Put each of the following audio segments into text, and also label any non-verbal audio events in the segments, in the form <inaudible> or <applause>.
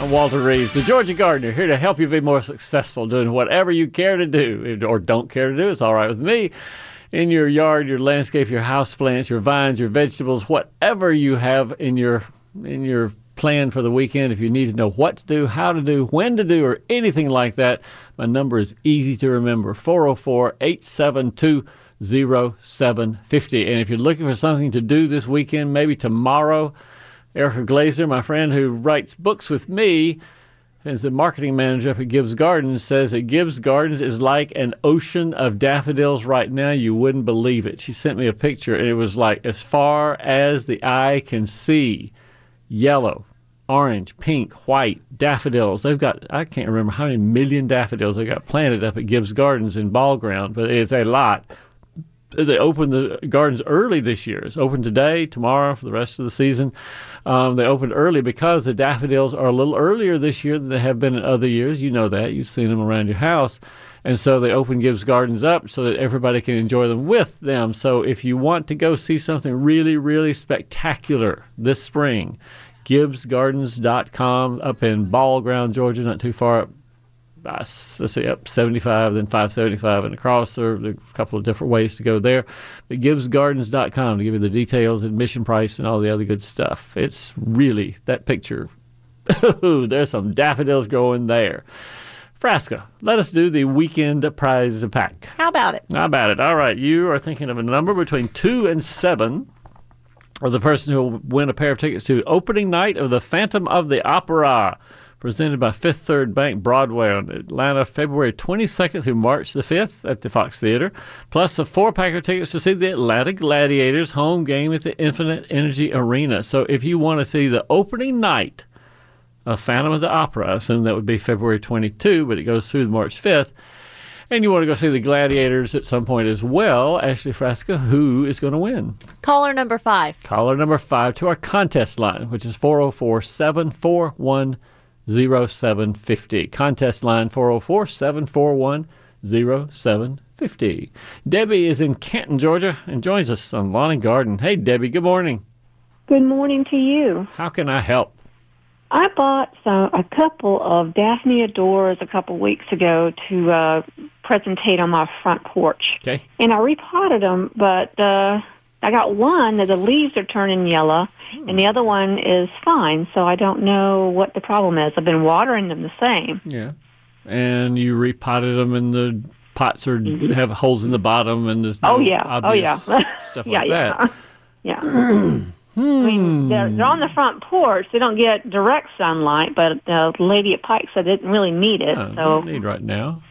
I'm Walter Reeves, the Georgia Gardener, here to help you be more successful doing whatever you care to do or don't care to do. It's all right with me. In your yard, your landscape, your house plants, your vines, your vegetables, whatever you have in your in your plan for the weekend. If you need to know what to do, how to do, when to do, or anything like that, my number is easy to remember 404 872 0750. And if you're looking for something to do this weekend, maybe tomorrow, Erica Glazer, my friend who writes books with me, is the marketing manager up at Gibbs Gardens, says that Gibbs Gardens is like an ocean of daffodils right now. You wouldn't believe it. She sent me a picture, and it was like as far as the eye can see yellow, orange, pink, white daffodils. They've got, I can't remember how many million daffodils they got planted up at Gibbs Gardens in Ball Ground, but it's a lot they opened the gardens early this year. It's open today, tomorrow, for the rest of the season. Um, they opened early because the daffodils are a little earlier this year than they have been in other years. You know that. You've seen them around your house. And so they open Gibbs Gardens up so that everybody can enjoy them with them. So if you want to go see something really, really spectacular this spring, GibbsGardens.com up in Ball Ground, Georgia, not too far up let's see, up 75, then 575 and across. There are a couple of different ways to go there. But GibbsGardens.com to give you the details, admission price, and all the other good stuff. It's really that picture. <laughs> Ooh, there's some daffodils growing there. Frasca, let us do the weekend prize pack. How about it? How about it? All right, you are thinking of a number between two and seven, or the person who will win a pair of tickets to opening night of the Phantom of the Opera presented by Fifth Third Bank Broadway on Atlanta, February 22nd through March the 5th at the Fox Theater, plus a four pack of tickets to see the Atlanta Gladiators home game at the Infinite Energy Arena. So if you want to see the opening night of Phantom of the Opera, I assume that would be February 22, but it goes through March 5th. And you want to go see the Gladiators at some point as well, Ashley Frasca, who is going to win? Caller number five. Caller number five to our contest line, which is 404 741 0750. Contest line 404 741 0750. Debbie is in Canton, Georgia, and joins us on Lawn and Garden. Hey, Debbie, good morning. Good morning to you. How can I help? I bought some, a couple of Daphne odoras a couple weeks ago to uh, presentate on my front porch. Okay. And I repotted them, but uh, I got one that the leaves are turning yellow and the other one is fine. So I don't know what the problem is. I've been watering them the same. Yeah, and you repotted them, and the pots are mm-hmm. have holes in the bottom, and there's no oh yeah, oh yeah, <laughs> stuff <laughs> like yeah. that. Yeah. <clears throat> I mean, they're, they're on the front porch. They don't get direct sunlight, but the lady at Pike said they didn't really need it. Oh, so need right now.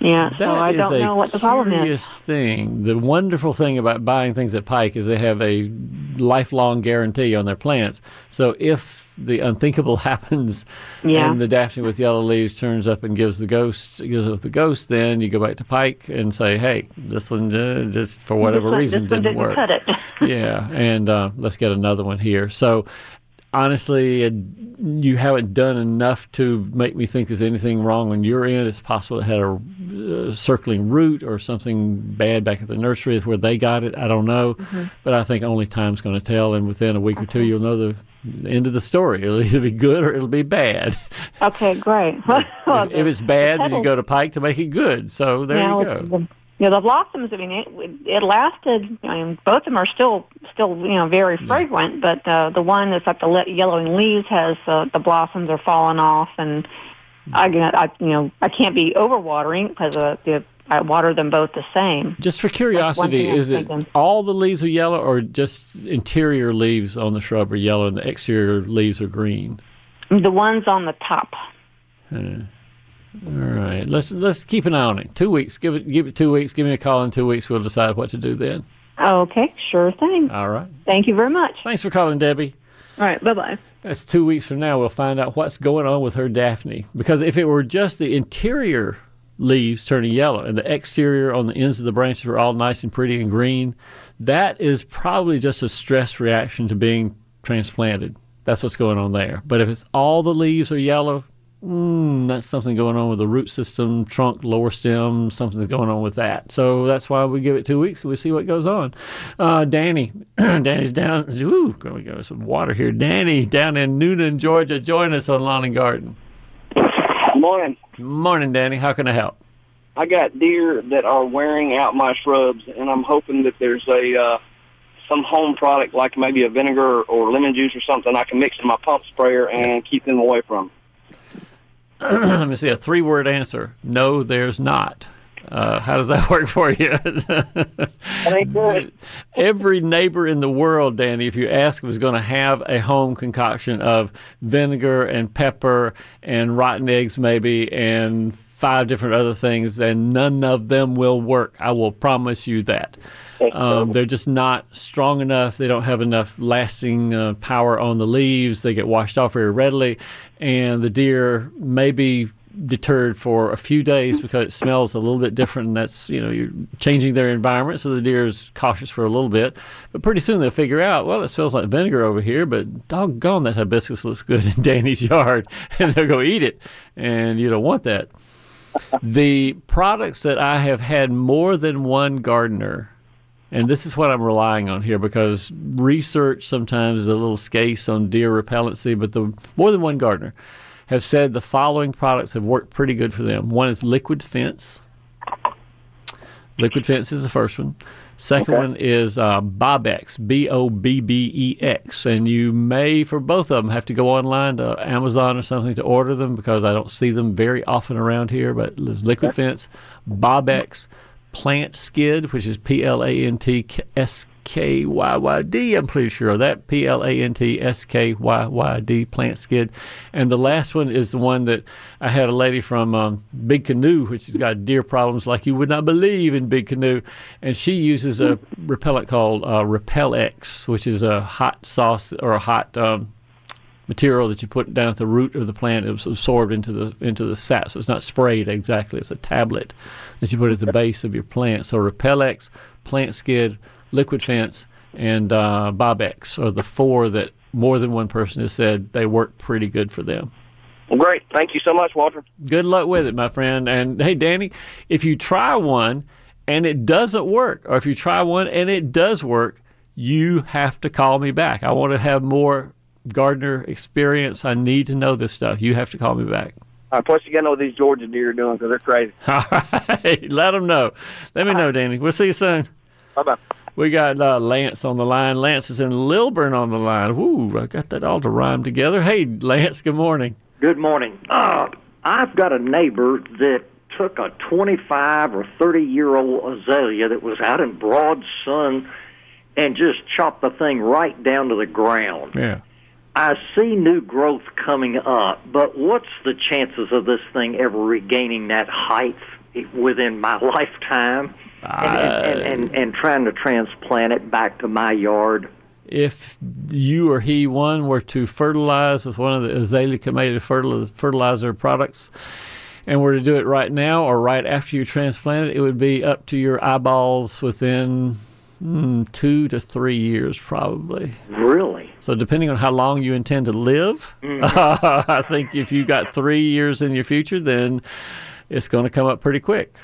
Yeah, That so I don't know what the problem is. curious thing. The wonderful thing about buying things at Pike is they have a lifelong guarantee on their plants. So if the unthinkable <laughs> happens Yeah. and the Daphne with yellow leaves turns up and gives the ghost gives up the ghost, then you go back to Pike and say, "Hey, this one uh, just for whatever this reason this one didn't, didn't work." <laughs> yeah, and uh, let's get another one here. So, honestly, you haven't done enough to make me think there's anything wrong on your end. It's possible it had a uh, circling root or something bad back at the nursery is where they got it. I don't know, Mm-hmm. but I think only time's going to tell. And within a week or two, you'll know the end of the story. It'll either be good or it'll be bad. Okay, great. Well, <laughs> if, if it's bad, then you go to Pike to make it good. So there now, you go. The, you know, the blossoms. I mean, it, it lasted. I mean, both of them are still, still, you know, very fragrant. But uh, the one that's got the yellowing leaves has uh, the blossoms are falling off, and I, I, you know, I can't be overwatering because uh, the, I water them both the same. Just for curiosity, thing I was is it thinking. all the leaves are yellow or just interior leaves on the shrub are yellow and the exterior leaves are green? The ones on the top. All right, let's let's keep an eye on it. Two weeks. Give it give it two weeks. Give me a call in two weeks. We'll decide what to do then. Okay, sure thing. All right. Thank you very much. Thanks for calling, Debbie. All right. Bye bye. That's two weeks from now. We'll find out what's going on with her Daphne. Because if it were just the interior leaves turning yellow and the exterior on the ends of the branches are all nice and pretty and green, that is probably just a stress reaction to being transplanted. That's what's going on there. But if it's all the leaves are yellow, mm, that's something going on with the root system, trunk, lower stem, something's going on with that. So that's why we give it two weeks and we see what goes on. Uh, Danny, <clears throat> Danny's down. Ooh, going to go some water here. Danny down in Newnan, Georgia, join us on Lawn and Garden. Morning. Morning, Danny. How can I help? I got deer that are wearing out my shrubs, and I'm hoping that there's a uh, some home product like maybe a vinegar or lemon juice or something I can mix in my pump sprayer and keep them away from. <clears throat> Let me see a three-word answer. No, there's not. Uh, how does that <laughs> work for you? That ain't good. Every neighbor in the world, Danny, if you ask, was going to have a home concoction of vinegar and pepper and rotten eggs, maybe, and five different other things, and none of them will work. I will promise you that. Um, they're just not strong enough. They don't have enough lasting uh, power on the leaves. They get washed off very readily, and the deer may be deterred for a few days because it smells a little bit different. And that's you know you're changing their environment. So the deer is cautious for a little bit. But pretty soon they'll figure out well it smells like vinegar over here but doggone that hibiscus looks good in <laughs> danny's yard. <laughs> And they'll go eat it. And you don't want that. The products that i have had more than one gardener and this is what I'm relying on here because research sometimes is a little scarce on deer repellency, but the more than one gardener have said the following products have worked pretty good for them. One is Liquid Fence. Liquid Fence is the first one. Second Okay. one is uh, Bobbex, B O B B E X. And you may, for both of them, have to go online to Amazon or something to order them because I don't see them very often around here. But there's Liquid Fence, Bobbex, Plantskydd, which is P L A N T S K Y Y D. I'm pretty sure of that. P L A N T S K Y Y D, Plantskydd. And the last one is the one that I had a lady from um, Big Canoe, which has got deer problems like you would not believe in Big Canoe. And she uses a repellent called uh, Repellex, which is a hot sauce or a hot. Um, material that you put down at the root of the plant it was absorbed into the into the sap so it's not sprayed exactly it's a tablet that you put at the base of your plant so repellex Plantskydd liquid fence and uh, Bobbex are the four that more than one person has said they work pretty good for them. Well, great. Thank you so much, Walter. good luck with it my friend. And hey danny if you try one and it doesn't work or if you try one and it does work you have to call me back. I want to have more gardener experience. I need to know this stuff. You have to call me back Uh, plus, you got to know what these Georgia deer are doing because they're crazy. <laughs> all right let them know let me know danny we'll see you soon Bye bye. we got uh, Lance on the line. Lance is in Lilburn on the line. Woo, I got that all to rhyme together. Hey, Lance, good morning. Good morning. Uh, I've got a neighbor that took a 25 or 30 year old azalea that was out in broad sun and just chopped the thing right down to the ground. Yeah. I see new growth coming up, but what's the chances of this thing ever regaining that height within my <laughs> lifetime? And, and, and, and, and trying to transplant it back to my yard. If you or he, one, were to fertilize with one of the azalea fertiliz- fertilizer products and were to do it right now or right after you transplant it, it would be up to your eyeballs within mm, two to three years, probably. Really? So depending on how long you intend to live, mm-hmm. <laughs> I think if you got three years in your future, then it's going to come up pretty quick.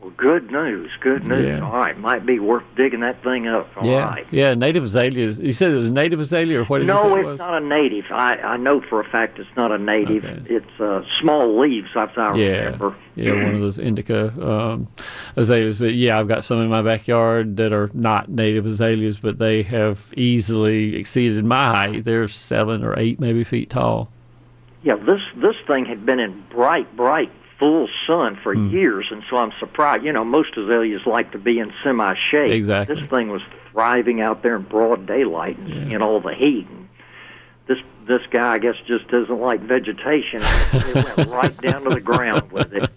Well, good news. Good news. Yeah. All right. Might be worth digging that thing up. All yeah, right. yeah. Native azaleas. You said it was native azalea, or what did you say No, it it's was? not a native. I, I know for a fact it's not a native. Okay. It's uh, small leaves, as I yeah, remember. yeah, one of those indica um, azaleas. But yeah, I've got some in my backyard that are not native azaleas, but they have easily exceeded my height. They're seven or eight, maybe feet tall. Yeah, this this thing had been in bright, bright, full sun for Hmm. years, and so I'm surprised. You know, most azaleas like to be in semi shade. Exactly. This thing was thriving out there in broad daylight and Yeah. in all the heat. And this this guy, I guess, just doesn't like vegetation. it went <laughs> right down to the ground with it.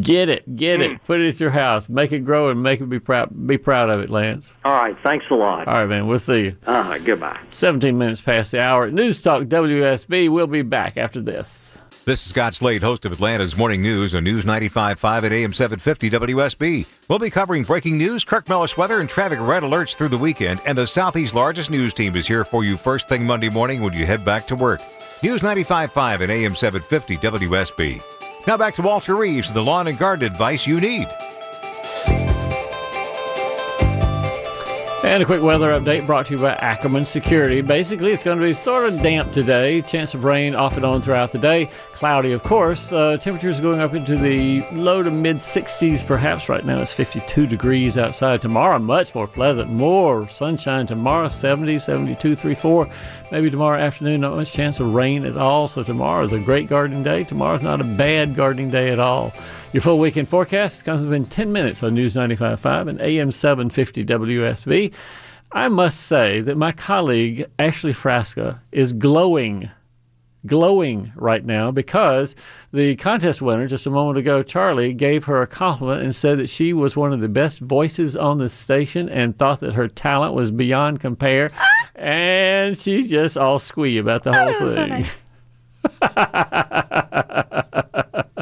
Get it, get it. Put it at your house. Make it grow and make it be proud. Be proud of it, Lance. All right. Thanks a lot. All right, man. We'll see you. Uh, goodbye. 17 minutes past the hour. News Talk WSB. We'll be back after this. This is Scott Slade, host of Atlanta's Morning News on News 95.5 at AM 750 WSB. We'll be covering breaking news, Kirk Mellish weather, and traffic red alerts through the weekend. And the Southeast's largest news team is here for you first thing Monday morning when you head back to work. News 95.5 at AM 750 WSB. Now back to Walter Reeves, the lawn and garden advice you need. And a quick weather update brought to you by Ackerman Security. Basically, it's going to be sort of damp today. Chance of rain off and on throughout the day. Cloudy, of course. Uh, temperatures going up into the low to mid 60s, perhaps. Right now, it's 52 degrees outside. Tomorrow, much more pleasant. More sunshine tomorrow, 70, 72, 3, 4. Maybe tomorrow afternoon, not much chance of rain at all. So, tomorrow is a great gardening day. Tomorrow's not a bad gardening day at all. Your full weekend forecast comes within 10 minutes on News 95.5 and AM 750 WSB. I must say that my colleague, Ashley Frasca, is glowing, glowing right now because the contest winner just a moment ago, Charlie, gave her a compliment and said that she was one of the best voices on the station and thought that her talent was beyond compare. Ah! and she's just all squee about the oh, whole Oh, so thing. nice.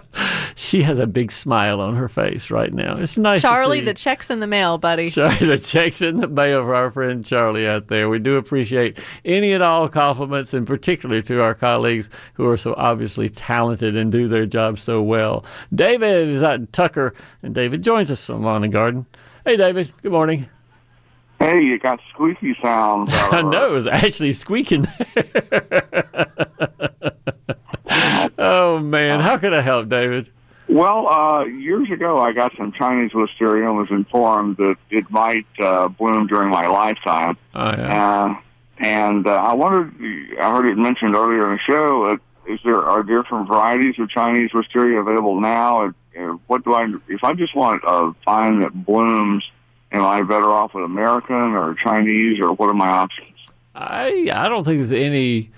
<laughs> she has a big smile on her face right now. It's nice. to Charlie, see. the check's in the mail, buddy. Charlie, <laughs> the checks in the mail for our friend Charlie out there. We do appreciate any and all compliments, and particularly to our colleagues who are so obviously talented and do their job so well. David is at Tucker, and David joins us on Lawn and Garden. Hey, David. Good morning. Hey, you got squeaky sounds. <laughs> I know it was actually squeaking there. <laughs> oh man, uh, how can I help, David? Well, uh, years ago, I got some Chinese wisteria and was informed that it might uh, bloom during my lifetime. Oh yeah. Uh, and uh, I wondered, I heard it mentioned earlier in the show, uh, is there are different varieties of Chinese wisteria available now? And, uh, what do I, if I just want a vine that blooms, am I better off with American or Chinese, or what are my options? I I don't think there's any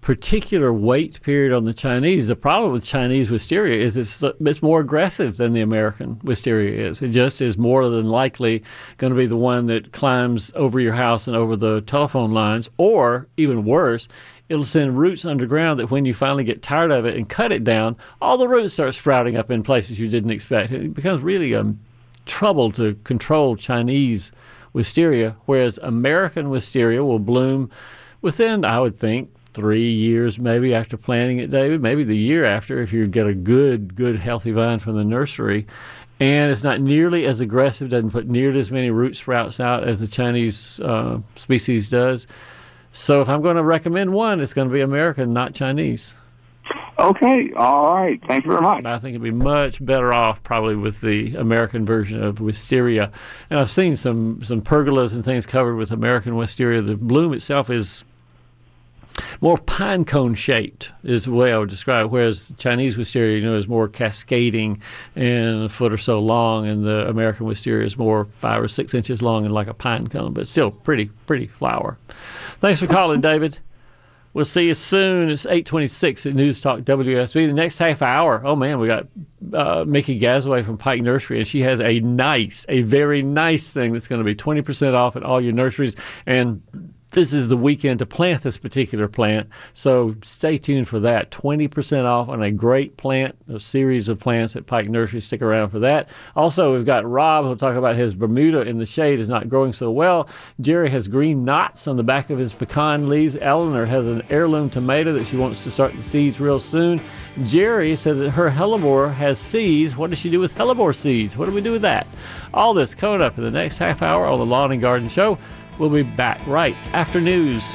particular wait period on the Chinese. The problem with Chinese wisteria is it's it's more aggressive than the American wisteria is. It just is more than likely going to be the one that climbs over your house and over the telephone lines, or even worse. It'll send roots underground that when you finally get tired of it and cut it down, all the roots start sprouting up in places you didn't expect. It becomes really a trouble to control Chinese wisteria, whereas American wisteria will bloom within, I would think, three years maybe after planting it, David, maybe the year after if you get a good, good, healthy vine from the nursery. And it's not nearly as aggressive, doesn't put nearly as many root sprouts out as the Chinese uh, species does. So if I'm going to recommend one, it's going to be American, not Chinese. Okay, all right. Thank you very much. I think it'd be much better off probably with the American version of wisteria. And I've seen some some pergolas and things covered with American wisteria. The bloom itself is more pine cone shaped is the way I would describe it. Whereas Chinese wisteria, you know, is more cascading and a foot or so long, and the American wisteria is more five or six inches long and like a pine cone, but still pretty pretty flower. Thanks for calling, David. We'll see you soon. It's 826 at News Talk WSB. The next half hour, oh man, we got uh, Mickey Gazaway from Pike Nursery, and she has a nice, a very nice thing that's going to be 20% off at all your nurseries. And this is the weekend to plant this particular plant. So stay tuned for that. 20% off on a great plant, a series of plants at Pike Nursery. Stick around for that. Also, we've got Rob who'll talk about his Bermuda in the shade is not growing so well. Jerry has green knots on the back of his pecan leaves. Eleanor has an heirloom tomato that she wants to start the seeds real soon. Jerry says that her hellebore has seeds. What does she do with hellebore seeds? What do we do with that? All this coming up in the next half hour on the Lawn and Garden Show. We'll be back right after news.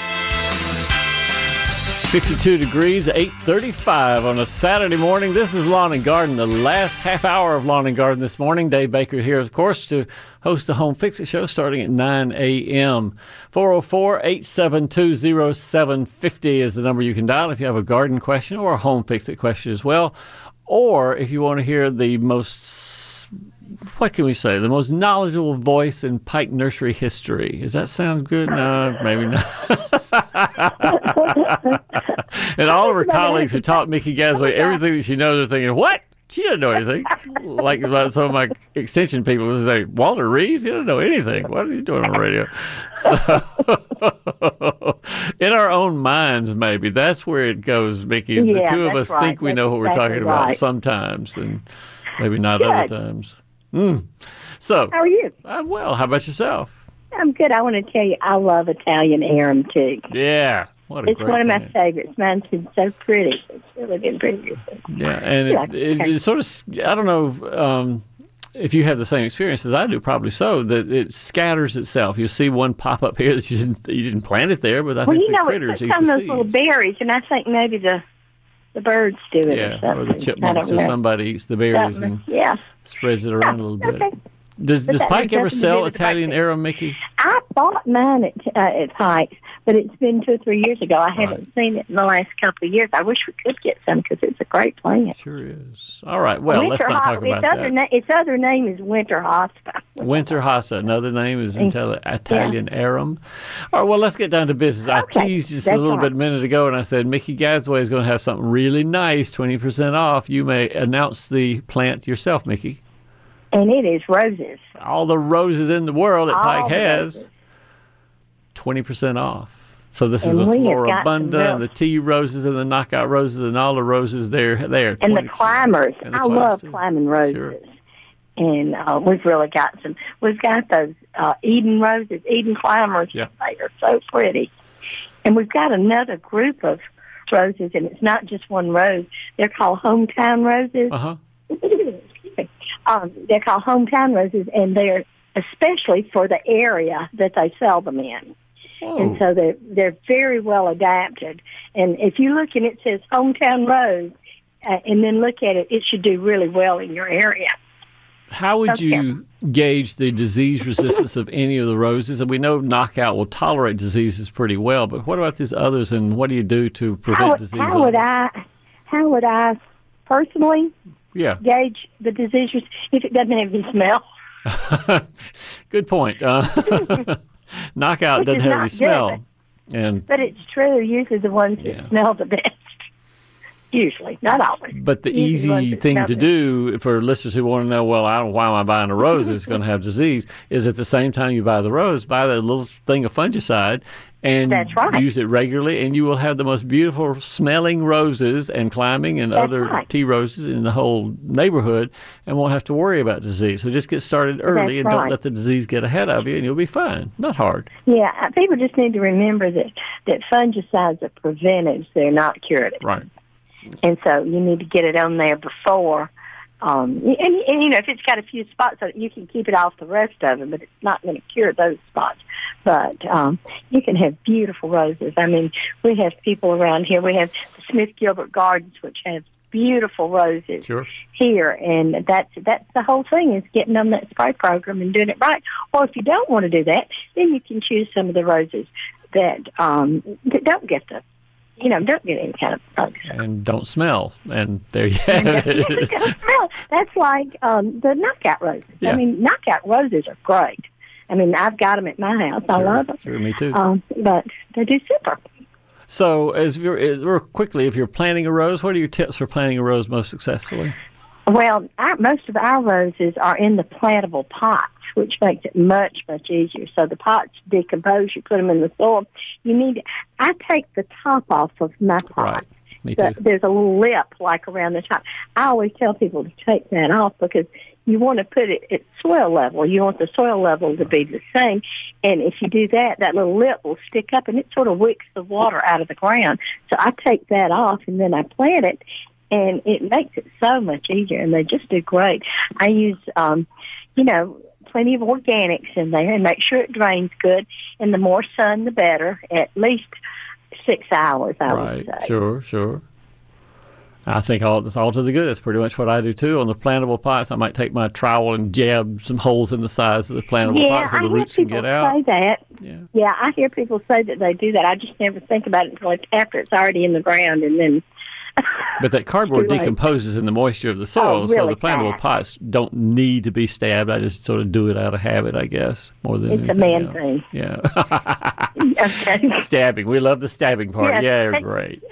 52 degrees, 835 on a Saturday morning. This is Lawn and Garden, the last half hour of Lawn and Garden this morning. Dave Baker here, of course, to host the Home Fix It Show starting at 9 a.m. 404 872 0750 is the number you can dial if you have a garden question or a Home Fix It question as well. Or if you want to hear the most what can we say? The most knowledgeable voice in Pike nursery history. Does that sound good? No, maybe not. <laughs> <laughs> and all of her colleagues who taught Mickey Gasway everything that she knows are thinking, what? She doesn't know anything. like about some of my extension people would say, Walter Reeves, he doesn't know anything. What are you doing on radio? So, <laughs> in our own minds, maybe that's where it goes, Mickey. Yeah, the two of us right. think we know what we're That's talking exactly about right. sometimes, and maybe not other times. Mm. So, How are you? I'm well. How about yourself? I'm good. I want to tell you, I love Italian arum too. Yeah. What a It's one of my favorites. Mine's been so pretty. It's really been pretty. Yeah, and Yeah, it, it, it sort of, I don't know um, if you have the same experience as I do, probably so, that it scatters itself. You see one pop up here that you didn't, you didn't plant it there, but I Well, think you the know, critters it eat on the those little seeds. berries, and I think maybe the the birds do it Yeah, something. or the chipmunks or know. somebody eats the berries Something. and Yeah. spreads it around a little bit. Okay. Does, But does Pike ever nothing to do sell Italian arum, Mickey? I bought mine at uh, at Pike's, but it's been two or three years ago. I haven't seen it in the last couple of years. I wish we could get some because it's a great plant. Sure is. All right, well, let's not talk about its other that. Na- its other name is Winter Hosta. Winter Hassa. Another name is Thank- Intel- Italian arum. All right, well, let's get down to business. I Okay, teased just a little all bit a minute ago, and I said Mickey Gasway is going to have something really nice, 20% off. You may announce the plant yourself, Mickey. And it is roses. All the roses in the world that All Pike has, roses. 20% off. So this is And the got some Floribunda, and the tea roses, and the knockout roses, and all the roses there. There, And the 20%. climbers. And the I love too. climbing roses. Sure. And uh, we've really got some. We've got those uh, Eden roses, Eden climbers. Yeah. They are so pretty. And we've got another group of roses, and it's not just one rose. They're called hometown roses. Uh huh. <laughs> Um, they're called hometown roses, and they're especially for the area that they sell them in. And so they're they're very well adapted. And if you look and it says hometown rose, uh, and then look at it, it should do really well in your area. How would Okay. you gauge the disease resistance of any of the roses? And we know knockout will tolerate diseases pretty well, but what about these others? And what do you do to prevent How, disease? how would? I how would I personally Yeah, gauge the disease if it doesn't have any smell? <laughs> good point. Uh, <laughs> <laughs> knockout Which doesn't have any good. smell, and But it's true. Usually the ones that Yeah. smell the best. <laughs> Usually, not always. but the Usually easy thing to do for listeners who want to know, well, I don't, why am I buying a rose that's going to have disease? Is at the same time you buy the rose, buy that little thing of fungicide. And That's right. use it regularly, and you will have the most beautiful smelling roses and climbing and That's other right. tea roses in the whole neighborhood, and won't have to worry about disease. So just get started early That's and don't let the disease get ahead of you, and you'll be fine. Not hard. Yeah, uh, people just need to remember that that fungicides are preventives; they're not curative. Right. and so you need to get it on there before. Um, and, and you know, if it's got a few spots, on it, you can keep it off the rest of them, but it's not going to cure those spots. But um, you can have beautiful roses. I mean, we have people around here. We have the Smith Gilbert Gardens, which have beautiful roses Sure. here, and that's that's the whole thing is getting on that spray program and doing it right. Or if you don't want to do that, then you can choose some of the roses that um, that don't get the, you know, don't get any kind of bugs. And don't smell. And there you have it. well, that's like um, the knockout roses. Yeah. I mean, knockout roses are great. I mean, I've got them at my house. I love them. Sure, me too. Um, but they do super. So, as you're, as real quickly, if you're planting a rose, what are your tips for planting a rose most successfully? Well, our, most of our roses are in the plantable pots, which makes it much, much easier. So the pots decompose. You put them in the soil. You need. I take the top off of my pot. Right. The, there's a little lip like around the top. I always tell people to take that off because you want to put it at soil level. You want the soil level to be the same. And if you do that, that little lip will stick up and it sort of wicks the water out of the ground. So I take that off and then I plant it and it makes it so much easier and they just do great. I use, um, you know, plenty of organics in there and make sure it drains good. And the more sun, the better. At least six hours, I right. would say. Sure, sure. I think all that's all to the good. That's pretty much what I do too. On the plantable pots, I might take my trowel and jab some holes in the sides of the plantable yeah, pot so the I roots can get out. say that. Yeah. Yeah, I hear people say that they do that. I just never think about it until after it's already in the ground, and then. But that cardboard <laughs> decomposes in the moisture of the soil, so Oh, really the plantable fast. pots don't need to be stabbed. I just sort of do it out of habit, I guess, more than It's a anything man else. thing. Yeah. <laughs> okay. <laughs> stabbing. We love the stabbing part. Yeah. Yeah, great.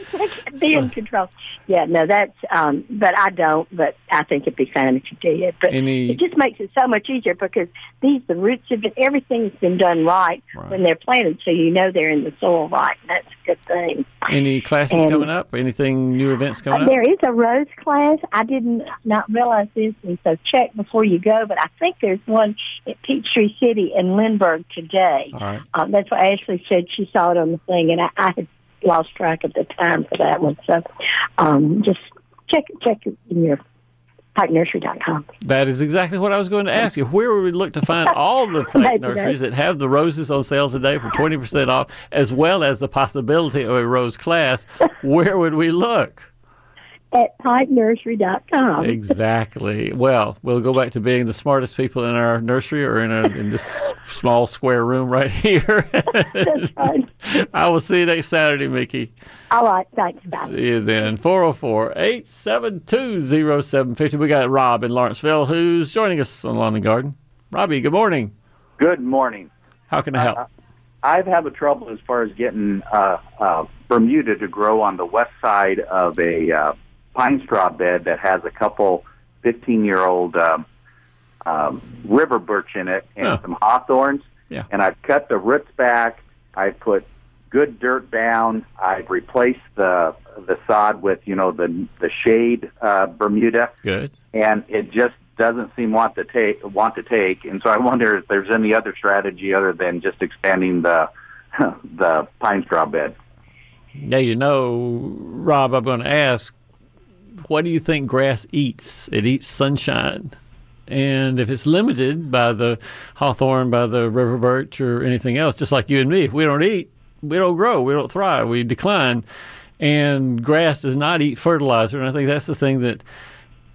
be in control. Yeah, no, that's. um But I don't. But I think it'd be fine if you did. But Any- it just makes it so much easier because these the roots have been everything's been done right, Right. when they're planted, so you know they're in the soil right. And that's a good thing. Any classes And- coming up? Anything new events coming Uh, up? there is a rose class. I didn't not realize this, and so check before you go. But I think there's one at Peachtree City in Lindbergh today. Right. Um, that's what Ashley said. She saw it on the thing, and I, I had lost track of the time for that one. So um, just check check it in your pikenursery.com. That is exactly what I was going to ask you. Where would we look to find all the <laughs> plant nurseries that have the roses on sale today for 20% off, as well as the possibility of a rose class? <laughs> Where would we look? At pikenursery.com. Exactly. Well, we'll go back to being the smartest people in our nursery or in, a, in this <laughs> small square room right here. <laughs> That's right. I will see you next Saturday, Mickey. All right. Thanks. Bye. See you then. 404 872 0750. We got Rob in Lawrenceville who's joining us on Lawn and Garden. Robbie, good morning. Good morning. How can I help? Uh, I've had a trouble as far as getting uh, uh, Bermuda to grow on the west side of a uh, pine straw bed that has a couple 15 year old um, um, river birch in it and Huh. some hawthorns. Yeah. And I've cut the roots back. I've put good dirt down. I've replaced the the sod with you know the the shade uh, Bermuda Good. and it just doesn't seem want to take want to take. And so I wonder if there's any other strategy other than just expanding the <laughs> the pine straw bed. Now, you know, Rob, I'm going to ask, what do you think grass eats? It eats sunshine. And if it's limited by the hawthorn, by the river birch, or anything else, just like you and me, if we don't eat, we don't grow, we don't thrive, we decline. And grass does not eat fertilizer. And I think that's the thing that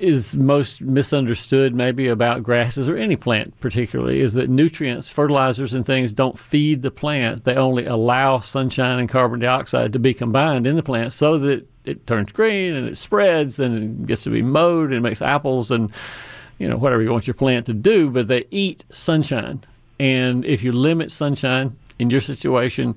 is most misunderstood maybe about grasses or any plant particularly is that nutrients, fertilizers and things don't feed the plant. They only allow sunshine and carbon dioxide to be combined in the plant so that it turns green and it spreads and it gets to be mowed and makes apples and you know whatever you want your plant to do, but they eat sunshine. And if you limit sunshine in your situation,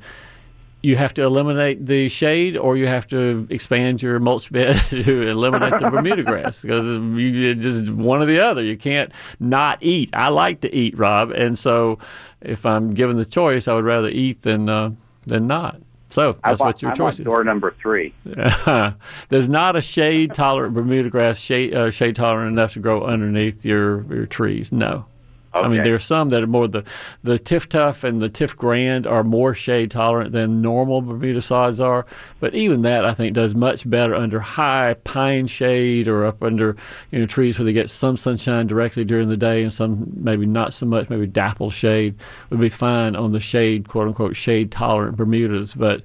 you have to eliminate the shade or you have to expand your mulch bed <laughs> to eliminate the Bermuda grass because you just one or the other. You can't not eat. I like to eat, Rob, and so if I'm given the choice, I would rather eat than uh, than not. So that's I what your I'm choice is. door number three. <laughs> There's not a shade tolerant Bermuda grass shade uh, shade tolerant enough to grow underneath your your trees. No. I mean, there are some that are more the the TifTuf and the TifGrand are more shade tolerant than normal Bermuda sods are. But even that, I think, does much better under high pine shade or up under you know trees where they get some sunshine directly during the day and some maybe not so much. Maybe dapple shade would be fine on the shade quote unquote shade tolerant Bermudas, but.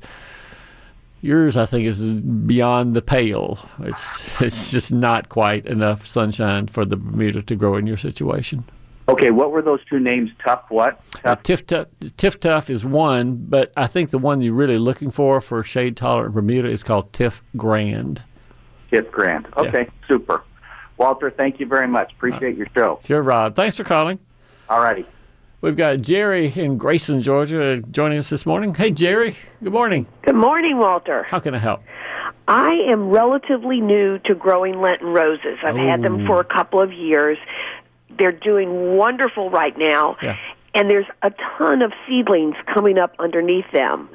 Yours, I think, is beyond the pale. It's it's just not quite enough sunshine for the Bermuda to grow in your situation. Okay, what were those two names? Tough what? Uh, TifTuf, Tiff Tough is one, but I think the one you're really looking for for shade tolerant Bermuda is called Tiff Grand. TifGrand. Okay, super. Walter, thank you very much. Appreciate your show. Sure, Rob. Thanks for calling. All righty. We've got Jerry in Grayson, Georgia, joining us this morning. Hey, Jerry. Good morning. Good morning, Walter. How can I help? I am relatively new to growing Lenten roses. I've had them for a couple of years. They're doing wonderful right now. Yeah. And there's a ton of seedlings coming up underneath them.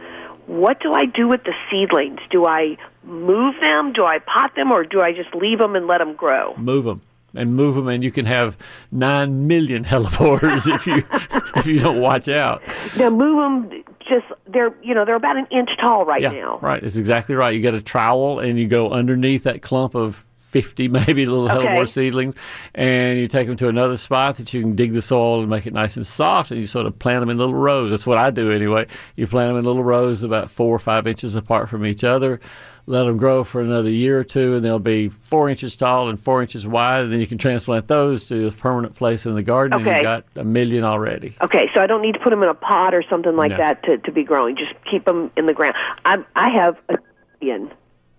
What do I do with the seedlings? Do I move them? Do I pot them? Or do I just leave them and let them grow? Move them. and move them, and you can have nine million hellebores if you <laughs> if you don't watch out. Now move them. Just they're you know they're about an inch tall right yeah, now. right. It's exactly right. You get a trowel and you go underneath that clump of 50 <laughs> maybe little Okay. hellebore seedlings and you take them to another spot that you can dig the soil and make it nice and soft and you sort of plant them in little rows that's what i do anyway you plant them in little rows about four or five inches apart from each other let them grow for another year or two and they'll be four inches tall and four inches wide and then you can transplant those to a permanent place in the garden and Okay. you've got a million already Okay, so I don't need to put them in a pot or something like No. that to, to be growing. Just keep them in the ground. I I have a gazillion.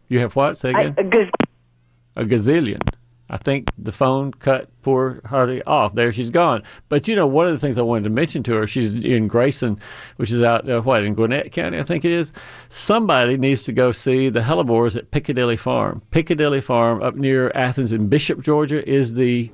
you have what say again a gaz- a gazillion. I think the phone cut poor Harley off. There she's gone. But you know, one of the things I wanted to mention to her, she's in Grayson, which is out uh, what in Gwinnett County, I think it is. Somebody needs to go see the hellebores at Piccadilly Farm. Piccadilly Farm up near Athens in Bishop, Georgia, is the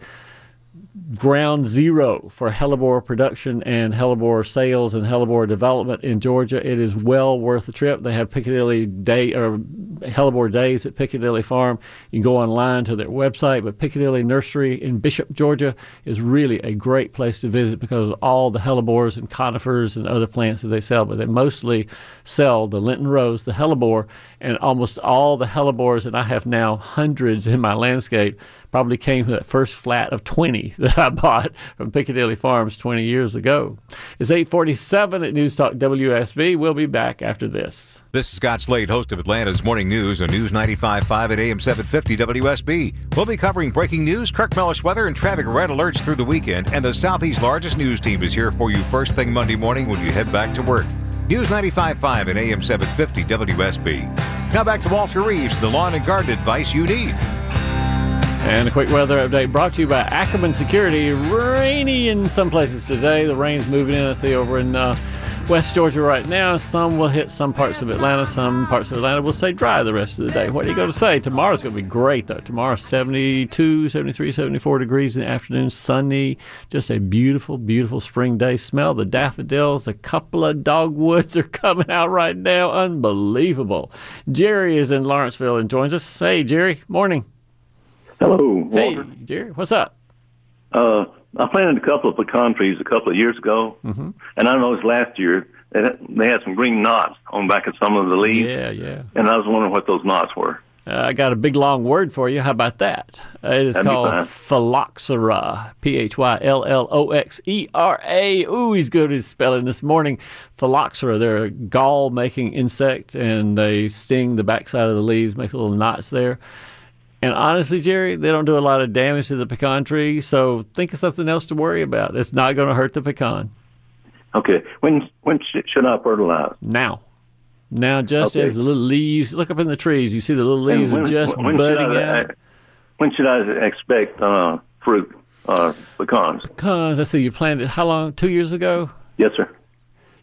ground zero for hellebore production and hellebore sales and hellebore development in Georgia. It is well worth the trip. They have Piccadilly Day or hellebore days at Piccadilly Farm. You can go online to their website, but Piccadilly Nursery in Bishop, Georgia is really a great place to visit because of all the hellebores and conifers and other plants that they sell. But they mostly sell the Lenten Rose, the hellebore, and almost all the hellebores, and I have now hundreds in my landscape probably came from that first flat of 20 <laughs> that I bought from Piccadilly Farms 20 years ago. It's 847 at News Talk WSB. We'll be back after this. This is Scott Slade, host of Atlanta's Morning News on News 95.5 at AM 750 WSB. We'll be covering breaking news, Kirk Mellish weather, and traffic red alerts through the weekend. And the Southeast's largest news team is here for you first thing Monday morning when you head back to work. News 95.5 at AM 750 WSB. Now back to Walter Reeves, the lawn and garden advice you need. And a quick weather update brought to you by Ackerman Security. Rainy in some places today. The rain's moving in. I see over in uh, West Georgia right now. Some will hit some parts of Atlanta. Some parts of Atlanta will stay dry the rest of the day. What are you going to say? Tomorrow's going to be great, though. Tomorrow, 72, 73, 74 degrees in the afternoon. Sunny. Just a beautiful, beautiful spring day. Smell the daffodils. A couple of dogwoods are <laughs> coming out right now. Unbelievable. Jerry is in Lawrenceville and joins us. Hey, Jerry. Morning. Hello, Hey, Walter. Jerry, what's up? Uh, I planted a couple of pecan trees a couple of years ago, Mm-hmm. and I noticed last year they had, they had some green knots on back of some of the leaves, Yeah, yeah. and I was wondering what those knots were. Uh, I got a big long word for you. How about that? Uh, it is That'd called phylloxera. P H Y L L O X E R A. Ooh, he's good at spelling this morning. Phylloxera. They're a gall making insect and they sting the backside of the leaves, make little knots there. And honestly, Jerry, they don't do a lot of damage to the pecan tree, so think of something else to worry about. It's not going to hurt the pecan. Okay, when when sh- should I fertilize? Now. Now, just Okay. as the little leaves, look up in the trees, you see the little leaves And are just when budding I, out. when should I expect uh, fruit uh, pecans? Pecans, let's see, you planted how long? Two years ago? Yes, sir.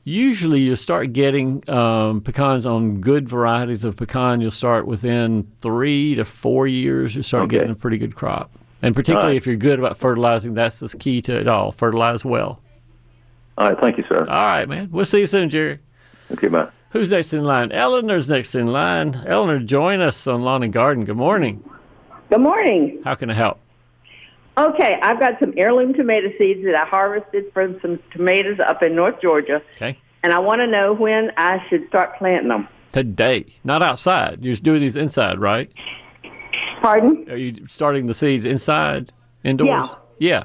Usually you start getting um, pecans on good varieties of pecan. You'll start within three to four years. You start Okay. getting a pretty good crop. And particularly All right. if you're good about fertilizing, that's the key to it all. Fertilize well. All right, thank you, sir. All right, man. We'll see you soon, Jerry. Okay, bye. Who's next in line? Eleanor's next in line. Eleanor, join us on Lawn and Garden. Good morning. Good morning. How can I help? Okay, I've got some heirloom tomato seeds that I harvested from some tomatoes up in North Georgia, Okay. and I want to know when I should start planting them. Today, not outside. You're just doing these inside, right? Pardon? Are you starting the seeds inside, indoors? Yeah.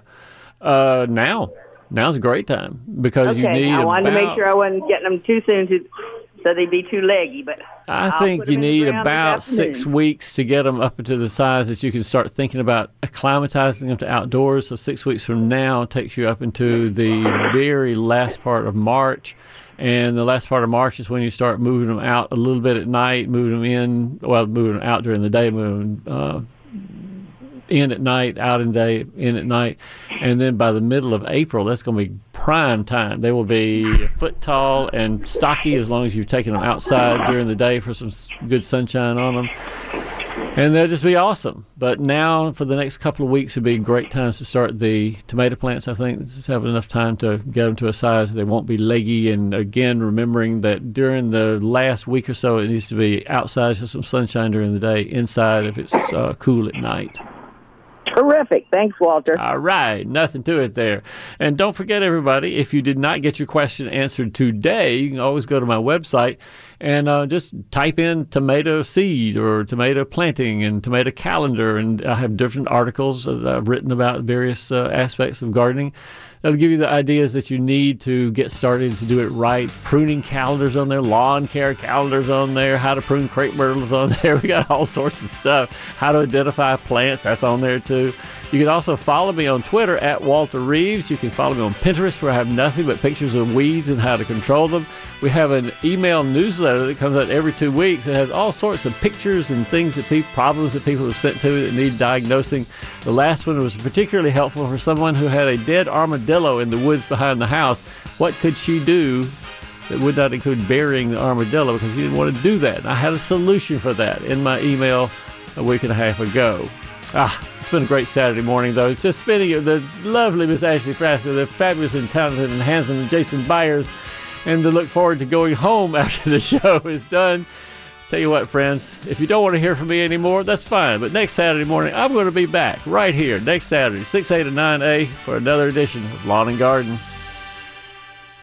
Uh, now, now's a great time because you okay, need I wanted to make sure I wasn't getting them too soon, to, so they'd be too leggy. But I I'll think you need about six weeks to get them up into the size that you can start thinking about acclimatizing them to outdoors. So six weeks from now takes you up into the very last part of March. And the last part of March is when you start moving them out a little bit at night, moving them in, well, moving them out during the day, moving them uh, in at night, out in day, in at night, and then by the middle of April, that's going to be prime time. They will be a foot tall and stocky as long as you've taken them outside during the day for some good sunshine on them, and they'll just be awesome. But now, for the next couple of weeks, would be great times to start the tomato plants. I think just have enough time to get them to a size they won't be leggy. And again, remembering that during the last week or so, it needs to be outside for some sunshine during the day, inside if it's uh, cool at night. Terrific. Thanks, Walter. All right. Nothing to it there. And don't forget, everybody, if you did not get your question answered today, you can always go to my website and uh, just type in tomato seed or tomato planting and tomato calendar. And I have different articles that I've written about various uh, aspects of gardening. That'll give you the ideas that you need to get started to do it right. Pruning calendars on there, lawn care calendars on there, how to prune crepe myrtles on <laughs> there. We got all sorts of stuff. How to identify plants, that's on there too. You can also follow me on Twitter at Walter Reeves. You can follow me on Pinterest where I have nothing but pictures of weeds and how to control them. We have an email newsletter that comes out every two weeks. It has all sorts of pictures and things that people, problems that people have sent to me that need diagnosing. The last one was particularly helpful for someone who had a dead armadillo in the woods behind the house. What could she do that would not include burying the armadillo because she didn't want to do that? And I had a solution for that in my email a week and a half ago. Ah, it's been a great Saturday morning, though. It's just spinning the lovely Miss Ashley Frasca, the fabulous and talented and handsome Jason Byers and to look forward to going home <laughs> after the show is done. Tell you what, friends, if you don't want to hear from me anymore, that's fine. But next Saturday morning, I'm going to be back right here next Saturday, 6 a to 9 a, for another edition of Lawn and Garden.